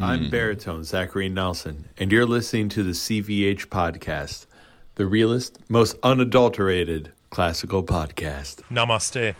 I'm baritone Zachary Nelson, and you're listening to the CVH podcast, the realest, most unadulterated classical podcast. Namaste.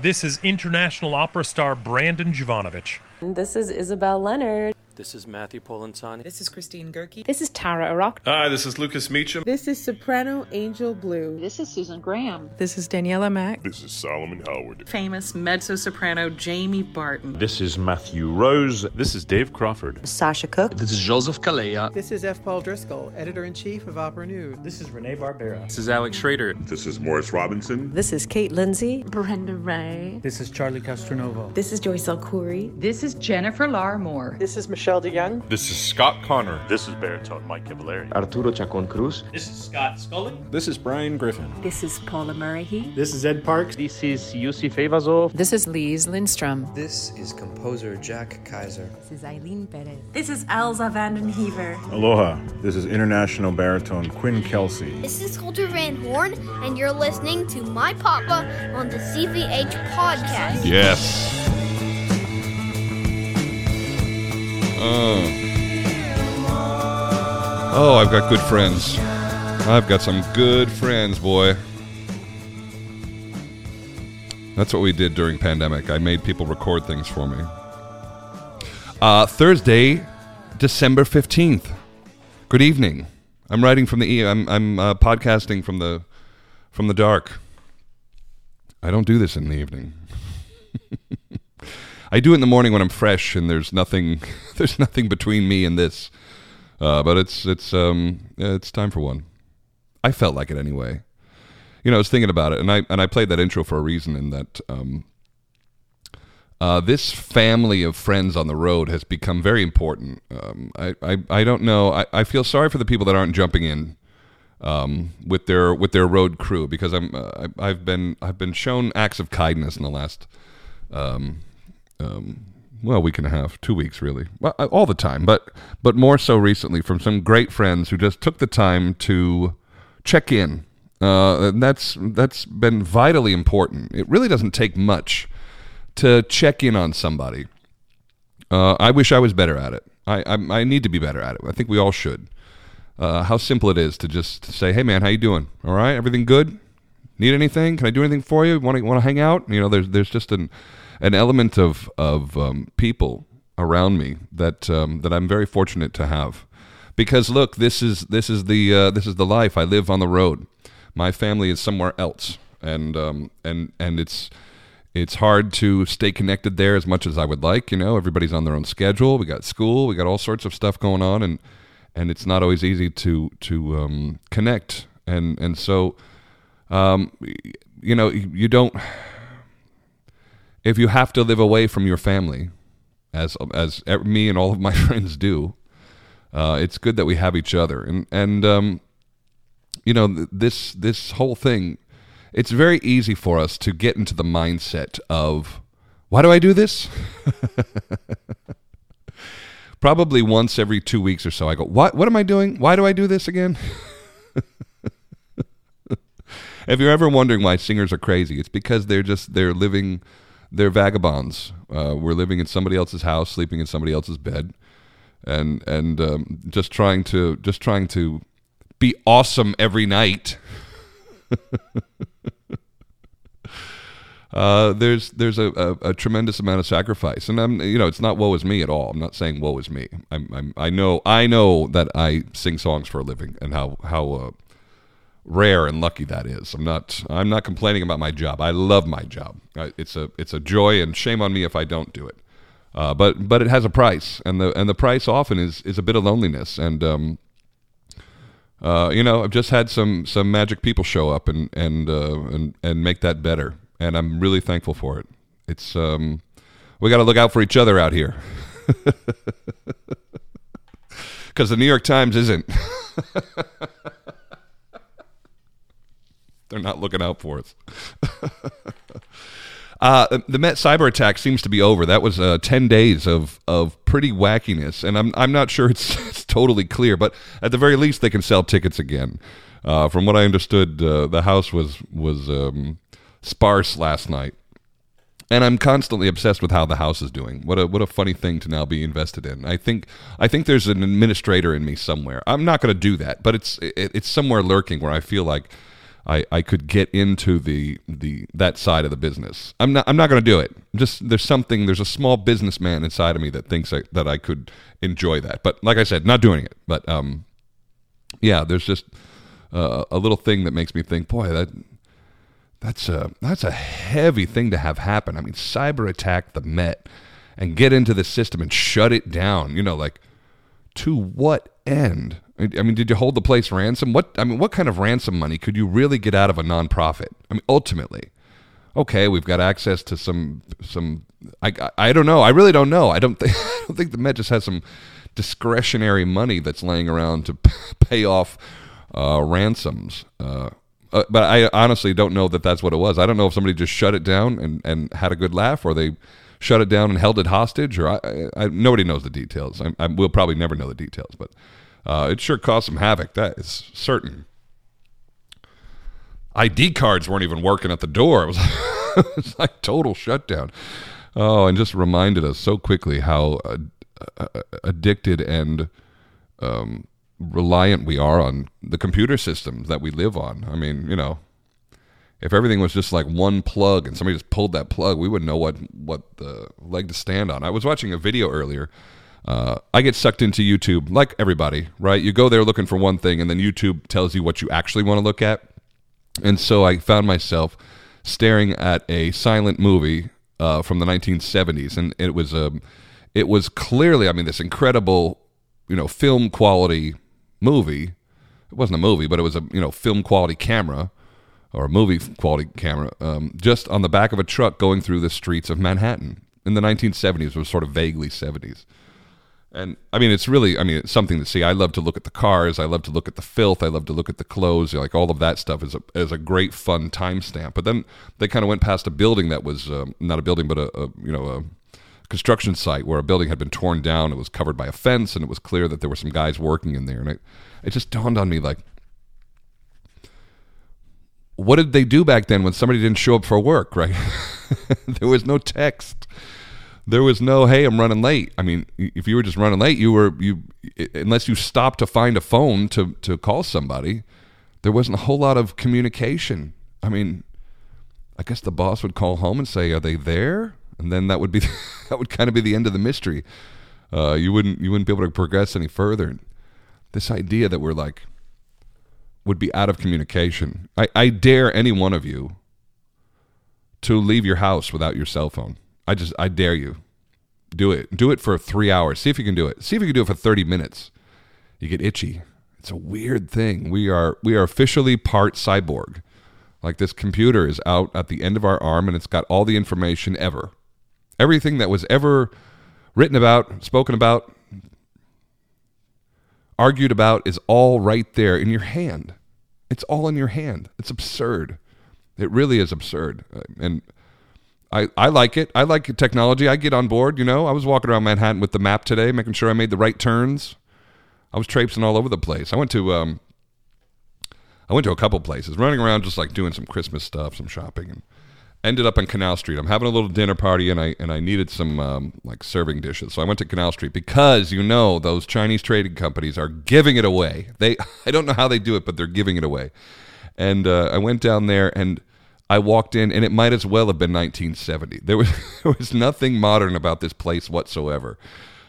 This is international opera star Brandon Jovanovich. And this is Isabel Leonard. This is Matthew Polenzani. This is Christine Goerke. This is Tara Erraught. Hi, this is Lucas Meachem. This is Soprano Angel Blue. This is Susan Graham. This is Daniela Mack. This is Solomon Howard. Famous mezzo soprano Jamie Barton. This is Matthew Rose. This is Dave Crawford. Sasha Cooke. This is Joseph Calleja. This is F. Paul Driscoll, editor in chief of Opera News. This is Renee Barbera. This is Alex Shrader. This is Morris Robinson. This is Kate Lindsey. Brenda Rae. This is Charlie Castronovo. This is Joyce El-Khoury. This is Jennifer Larmore. This is Michelle DeYoung. This is Scott Conner. This is baritone Mike Cavallari. Arturo Chacon Cruz. This is Scott Scully. This is Brian Griffin. This is Paula Murray. This is Ed Parks. This is Yusif Eyvazov. This is Lise Lindstrom. This is composer Jack Kaiser. This is Ailyn Pérez. This is Elza van den Heever. Aloha. This is international baritone Quinn Kelsey. This is Holter Van Horn, and you're listening to My Papa on the CVH podcast. Yes. Oh. Oh, I've got good friends. I've got some good friends, boy. That's what we did during pandemic. I made people record things for me. Uh, Thursday, December fifteenth. Good evening. I'm writing from the. I'm I'm uh, podcasting from the from the dark. I don't do this in the evening. I do it in the morning when I'm fresh and there's nothing there's nothing between me and this. Uh, but it's it's um it's time for one. I felt like it anyway. You know, I was thinking about it, and I and I played that intro for a reason. In that, um, uh, this family of friends on the road has become very important. Um, I, I I don't know. I, I feel sorry for the people that aren't jumping in um, with their with their road crew because I'm uh, I, have been I've been shown acts of kindness in the last um, um, well, a week and a half, two weeks really, well, all the time, but but more so recently from some great friends who just took the time to check in. Uh, and that's that's been vitally important. It really doesn't take much to check in on somebody. Uh, I wish I was better at it. I, I, I need to be better at it. I think we all should. Uh, how simple it is to just say, "Hey, man, how you doing? All right, everything good? Need anything? Can I do anything for you? Want to want to hang out? You know, there's there's just an an element of of um, people around me that um, that I'm very fortunate to have. Because look, this is this is the uh, this is the life. I live on the road. My family is somewhere else, and um, and and it's it's hard to stay connected there as much as I would like. You know, everybody's on their own schedule. We got school. We got all sorts of stuff going on, and and it's not always easy to to um, connect. And and so, um, you know, you don't if you have to live away from your family, as as me and all of my friends do, uh, it's good that we have each other. And and um, you know this this whole thing, it's very easy for us to get into the mindset of why do I do this? Probably once every two weeks or so, I go, what What am I doing? Why do I do this again? if you're ever wondering why singers are crazy, it's because they're just they're living they're vagabonds. Uh, we're living in somebody else's house, sleeping in somebody else's bed, and and um, just trying to just trying to be awesome every night. uh, there's there's a, a, a, tremendous amount of sacrifice, and I'm you know it's not woe is me at all. I'm not saying woe is me. I'm, I'm I know I know that I sing songs for a living, and how how uh, rare and lucky that is. I'm not I'm not complaining about my job. I love my job. It's a it's a joy, and shame on me if I don't do it. Uh, but but it has a price, and the and the price often is is a bit of loneliness. And um, uh, you know, I've just had some some magic people show up and and uh, and and make that better, and I'm really thankful for it. It's um, we got to look out for each other out here, because the New York Times isn't. Not looking out for us. uh, the Met cyber attack seems to be over. That was uh, ten days of of pretty wackiness, and I'm I'm not sure it's, it's totally clear, but at the very least they can sell tickets again. Uh, from what I understood, uh, the house was was um, sparse last night, and I'm constantly obsessed with how the house is doing. What a what a funny thing to now be invested in. I think I think there's an administrator in me somewhere. I'm not going to do that, but it's it, it's somewhere lurking where I feel like I, I could get into the the that side of the business. I'm not I'm not going to do it. Just there's something there's a small businessman inside of me that thinks I, that I could enjoy that. But like I said, not doing it. But um, yeah, there's just uh, a little thing that makes me think, boy, that that's a that's a heavy thing to have happen. I mean, cyber attack the Met and get into the system and shut it down. You know, like to what end? I mean, did you hold the place ransom? What I mean, what kind of ransom money could you really get out of a nonprofit? I mean, ultimately, okay, we've got access to some some. I, I, I don't know. I really don't know. I don't think I don't think the Met just has some discretionary money that's laying around to pay off uh, ransoms. Uh, uh, but I honestly don't know that that's what it was. I don't know if somebody just shut it down and, and had a good laugh, or they shut it down and held it hostage, or I, I, I nobody knows the details. I, we'll probably never know the details, but uh, it sure caused some havoc. That is certain. ID cards weren't even working at the door. It was, it was like total shutdown. Oh, and just reminded us so quickly how uh, addicted and um, reliant we are on the computer systems that we live on. I mean, you know, if everything was just like one plug and somebody just pulled that plug, we wouldn't know what what the leg to stand on. I was watching a video earlier. Uh, I get sucked into YouTube like everybody, right? You go there looking for one thing, and then YouTube tells you what you actually want to look at. And so I found myself staring at a silent movie uh, from the 1970s, and it was a, um, it was clearly, I mean, this incredible, you know, film quality movie. It wasn't a movie, but it was a you know film quality camera or a movie quality camera, um, just on the back of a truck going through the streets of Manhattan in the 1970s. It was sort of vaguely 70s. And I mean, it's really, I mean, it's something to see. I love to look at the cars. I love to look at the filth. I love to look at the clothes. Like all of that stuff is a, is a great fun timestamp. But then they kind of went past a building that was um, not a building, but a, a you know a construction site where a building had been torn down. It was covered by a fence, and it was clear that there were some guys working in there. And it, it just dawned on me like, what did they do back then when somebody didn't show up for work, right? there was no text. There was no, hey, I'm running late. I mean, if you were just running late, you were you unless you stopped to find a phone to to call somebody, there wasn't a whole lot of communication. I mean, I guess the boss would call home and say, "Are they there?" and then that would be that would kind of be the end of the mystery. Uh, you wouldn't you wouldn't be able to progress any further. This idea that we're like would be out of communication. I, I dare any one of you to leave your house without your cell phone. I just I dare you. Do it. Do it for three hours. See if you can do it. See if you can do it for thirty minutes. You get itchy. It's a weird thing. We are we are officially part cyborg. Like this computer is out at the end of our arm and it's got all the information ever. Everything that was ever written about, spoken about, argued about is all right there in your hand. It's all in your hand. It's absurd. It really is absurd. Uh, and I, I like it. I like technology. I get on board, you know. I was walking around Manhattan with the map today, making sure I made the right turns. I was traipsing all over the place. I went to um I went to a couple places, running around just like doing some Christmas stuff, some shopping and ended up on Canal Street. I'm having a little dinner party, and I and I needed some um, like serving dishes, so I went to Canal Street because you know those Chinese trading companies are giving it away. They I don't know how they do it, but they're giving it away. And uh, I went down there and I walked in, and it might as well have been 1970. There was there was nothing modern about this place whatsoever.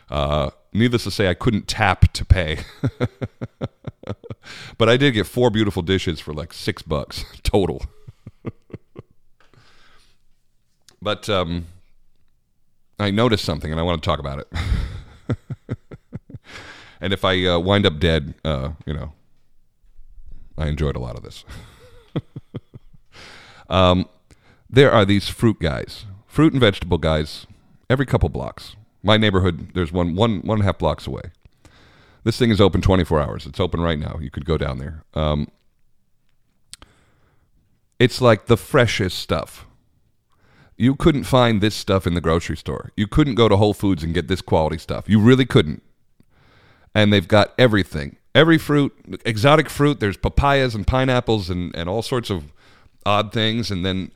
Uh, needless to say, I couldn't tap to pay. but I did get four beautiful dishes for like six bucks total. But um, I noticed something, and I want to talk about it. and if I uh, wind up dead, uh, you know, I enjoyed a lot of this. Um, there are these fruit guys, fruit and vegetable guys, every couple blocks. My neighborhood, there's one, one, one and a half blocks away. This thing is open 24 hours. It's open right now. You could go down there. Um, it's like the freshest stuff. You couldn't find this stuff in the grocery store. You couldn't go to Whole Foods and get this quality stuff. You really couldn't. And they've got everything. Every fruit, exotic fruit, there's papayas and pineapples and, and all sorts of odd things. And then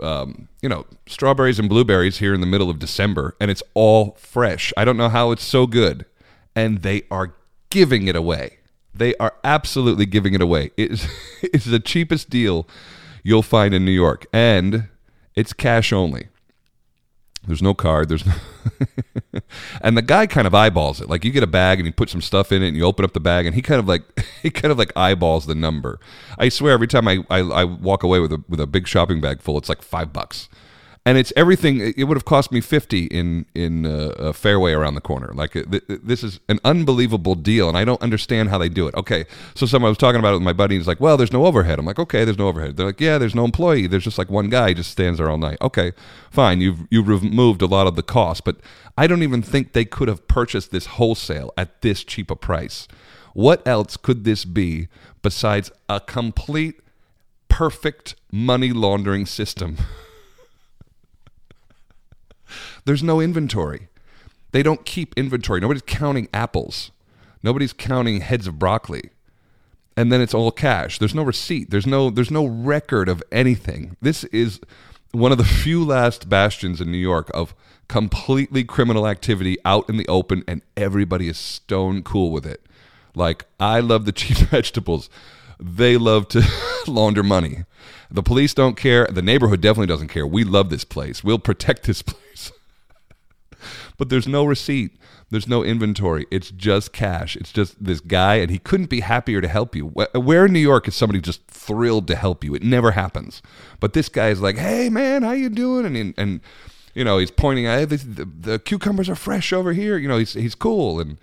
um, you know, strawberries and blueberries here in the middle of December, and it's all fresh. I don't know how it's so good, and they are giving it away. They are absolutely giving it away. It is, it's the cheapest deal you'll find in New York, and it's cash only. There's no card. There's no and the guy kind of eyeballs it. Like you get a bag and you put some stuff in it and you open up the bag and he kind of like he kind of like eyeballs the number. I swear every time I, I, I walk away with a with a big shopping bag full, it's like five bucks and it's everything. It would have cost me fifty in in uh, a Fairway around the corner. Like th- this is an unbelievable deal, and I don't understand how they do it. Okay, so someone was talking about it with my buddy. He's like, "Well, there's no overhead." I'm like, "Okay, there's no overhead." They're like, "Yeah, there's no employee. There's just like one guy just stands there all night." Okay, fine. You've you've removed a lot of the cost, but I don't even think they could have purchased this wholesale at this cheap a price. What else could this be besides a complete, perfect money laundering system? There's no inventory. They don't keep inventory. Nobody's counting apples. Nobody's counting heads of broccoli. And then it's all cash. There's no receipt. There's no there's no record of anything. This is one of the few last bastions in New York of completely criminal activity out in the open and everybody is stone cool with it. Like I love the cheap vegetables. They love to launder money. The police don't care. The neighborhood definitely doesn't care. We love this place. We'll protect this place but there's no receipt. There's no inventory. It's just cash. It's just this guy, and he couldn't be happier to help you. Where in New York is somebody just thrilled to help you? It never happens. But this guy is like, "Hey, man, how you doing?" And and you know, he's pointing out the, the, the cucumbers are fresh over here. You know, he's he's cool, and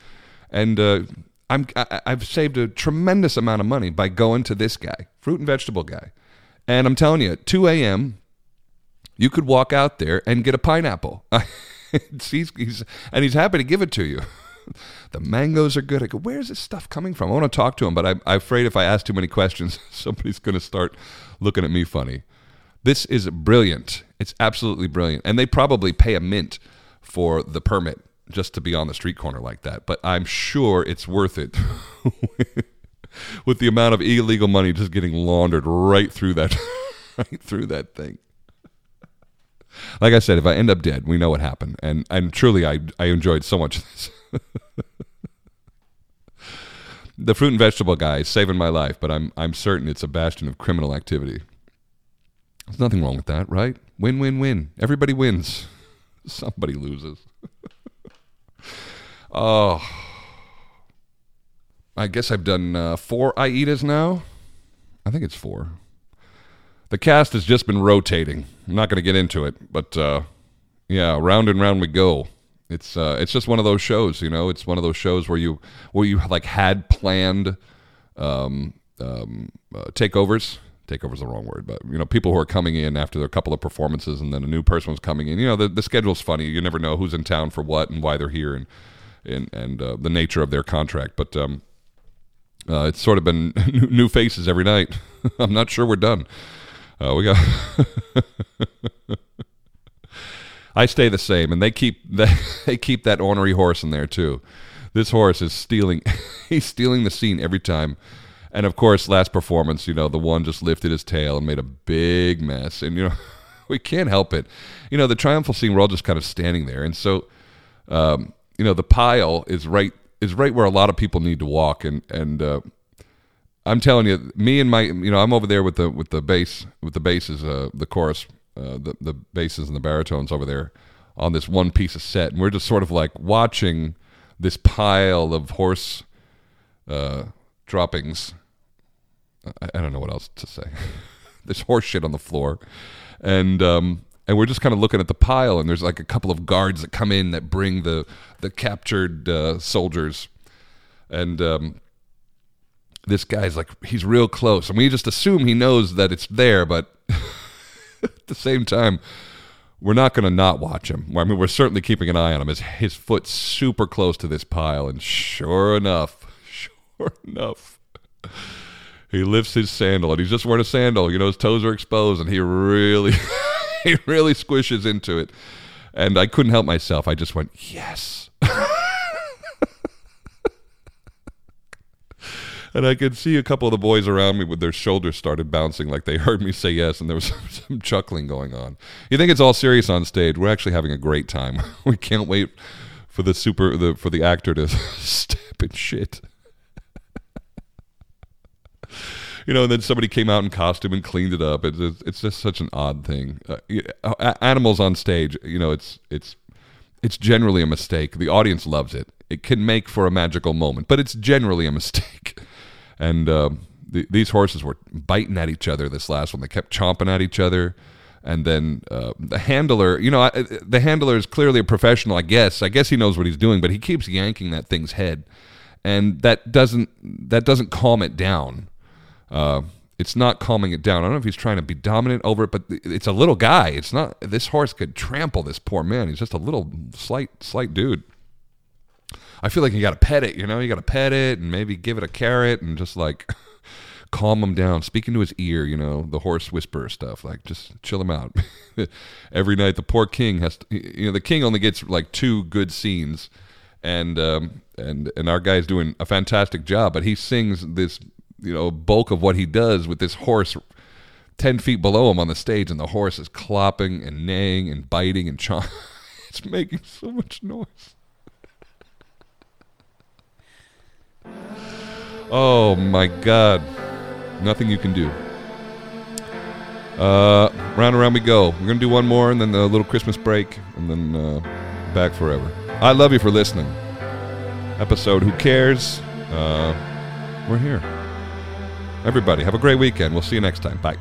and uh, I'm I, I've saved a tremendous amount of money by going to this guy, fruit and vegetable guy, and I'm telling you, 2 a.m. You could walk out there and get a pineapple. he's, he's, and he's happy to give it to you. the mangoes are good. I go, where's this stuff coming from? I want to talk to him, but I'm, I'm afraid if I ask too many questions, somebody's going to start looking at me funny. This is brilliant. It's absolutely brilliant. And they probably pay a mint for the permit just to be on the street corner like that. But I'm sure it's worth it with the amount of illegal money just getting laundered right through that right through that thing like I said, if I end up dead, we know what happened, and and truly, I I enjoyed so much this. the fruit and vegetable guy is saving my life, but I'm I'm certain it's a bastion of criminal activity. There's nothing wrong with that, right? Win, win, win. Everybody wins. Somebody loses. oh, I guess I've done uh, four Aidas now. I think it's four the cast has just been rotating. I'm not going to get into it, but uh, yeah, round and round we go. It's uh, it's just one of those shows, you know. It's one of those shows where you where you like had planned um, um, uh, takeovers. Takeover's the wrong word, but you know, people who are coming in after a couple of performances, and then a new person was coming in. You know, the the schedule's funny. You never know who's in town for what and why they're here, and and and uh, the nature of their contract. But um, uh, it's sort of been new faces every night. I'm not sure we're done. Uh, we got. I stay the same, and they keep they, they keep that ornery horse in there too. This horse is stealing. he's stealing the scene every time. And of course, last performance, you know, the one just lifted his tail and made a big mess. And you know, we can't help it. You know, the triumphal scene, we're all just kind of standing there, and so, um, you know, the pile is right is right where a lot of people need to walk, and and uh, I'm telling you, me and my, you know, I'm over there with the with the bass, with the basses, uh, the chorus, uh, the the basses and the baritones over there on this one piece of set, and we're just sort of like watching this pile of horse uh, droppings. I, I, don't know what else to say. there's horse shit on the floor, and um, and we're just kind of looking at the pile, and there's like a couple of guards that come in that bring the the captured uh, soldiers, and um, this guy's like he's real close. And we just assume he knows that it's there but at the same time we're not going to not watch him. I mean we're certainly keeping an eye on him. His, his foot's super close to this pile and sure enough sure enough he lifts his sandal and he's just wearing a sandal. You know his toes are exposed and he really he really squishes into it. And i couldn't help myself. I just went yes and I could see a couple of the boys around me with their shoulders started bouncing like they heard me say yes, and there was some, some chuckling going on. You think it's all serious on stage? We're actually having a great time. we can't wait for the super the for the actor to step in shit. you know, and then somebody came out in costume and cleaned it up. It's just, it's just such an odd thing. Uh, animals on stage, you know, it's it's it's generally a mistake. The audience loves it. It can make for a magical moment, but it's generally a mistake. And uh, the, these horses were biting at each other. This last one, they kept chomping at each other. And then uh, the handler, you know, I, the handler is clearly a professional. I guess. I guess he knows what he's doing, but he keeps yanking that thing's head, and that doesn't that doesn't calm it down. Uh, it's not calming it down. I don't know if he's trying to be dominant over it, but it's a little guy. It's not. This horse could trample this poor man. He's just a little slight, slight dude. I feel like you got to pet it. You know, you got to pet it and maybe give it a carrot and just like calm him down. Speaking to his ear, you know, the horse whisperer stuff. Like just chill him out. Every night, the poor king has. To, you know, the king only gets like two good scenes, and um, and and our guy's doing a fantastic job. But he sings this you know bulk of what he does with this horse 10 feet below him on the stage and the horse is clopping and neighing and biting and chawing it's making so much noise oh my god. Nothing you can do. Uh round and round we go. We're gonna do one more and then the little christmas break and then uh, back forever. I love you for listening. Episode who cares? Uh we're here. Everybody, have a great weekend. We'll see you next time. Bye.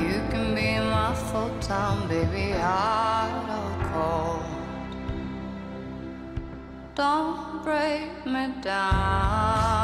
You can be my full-time baby, hot or cold. Don't break me down.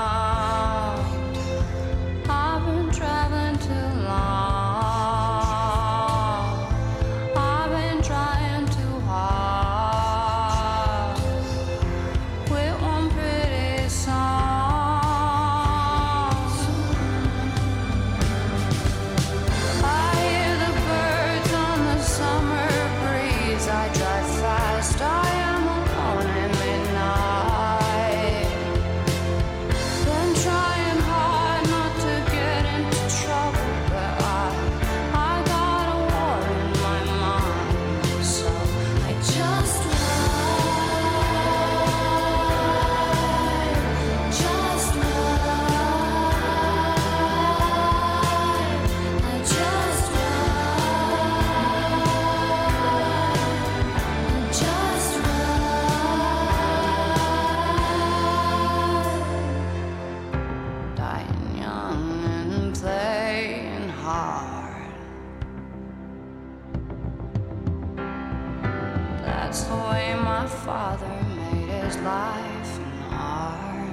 That's the way my father made his life and art.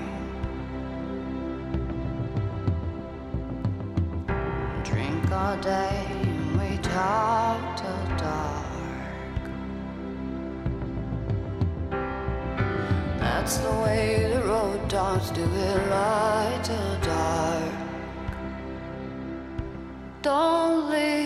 Drink all day and we talk till dark. That's the way the road dogs do it, light till dark. Don't leave.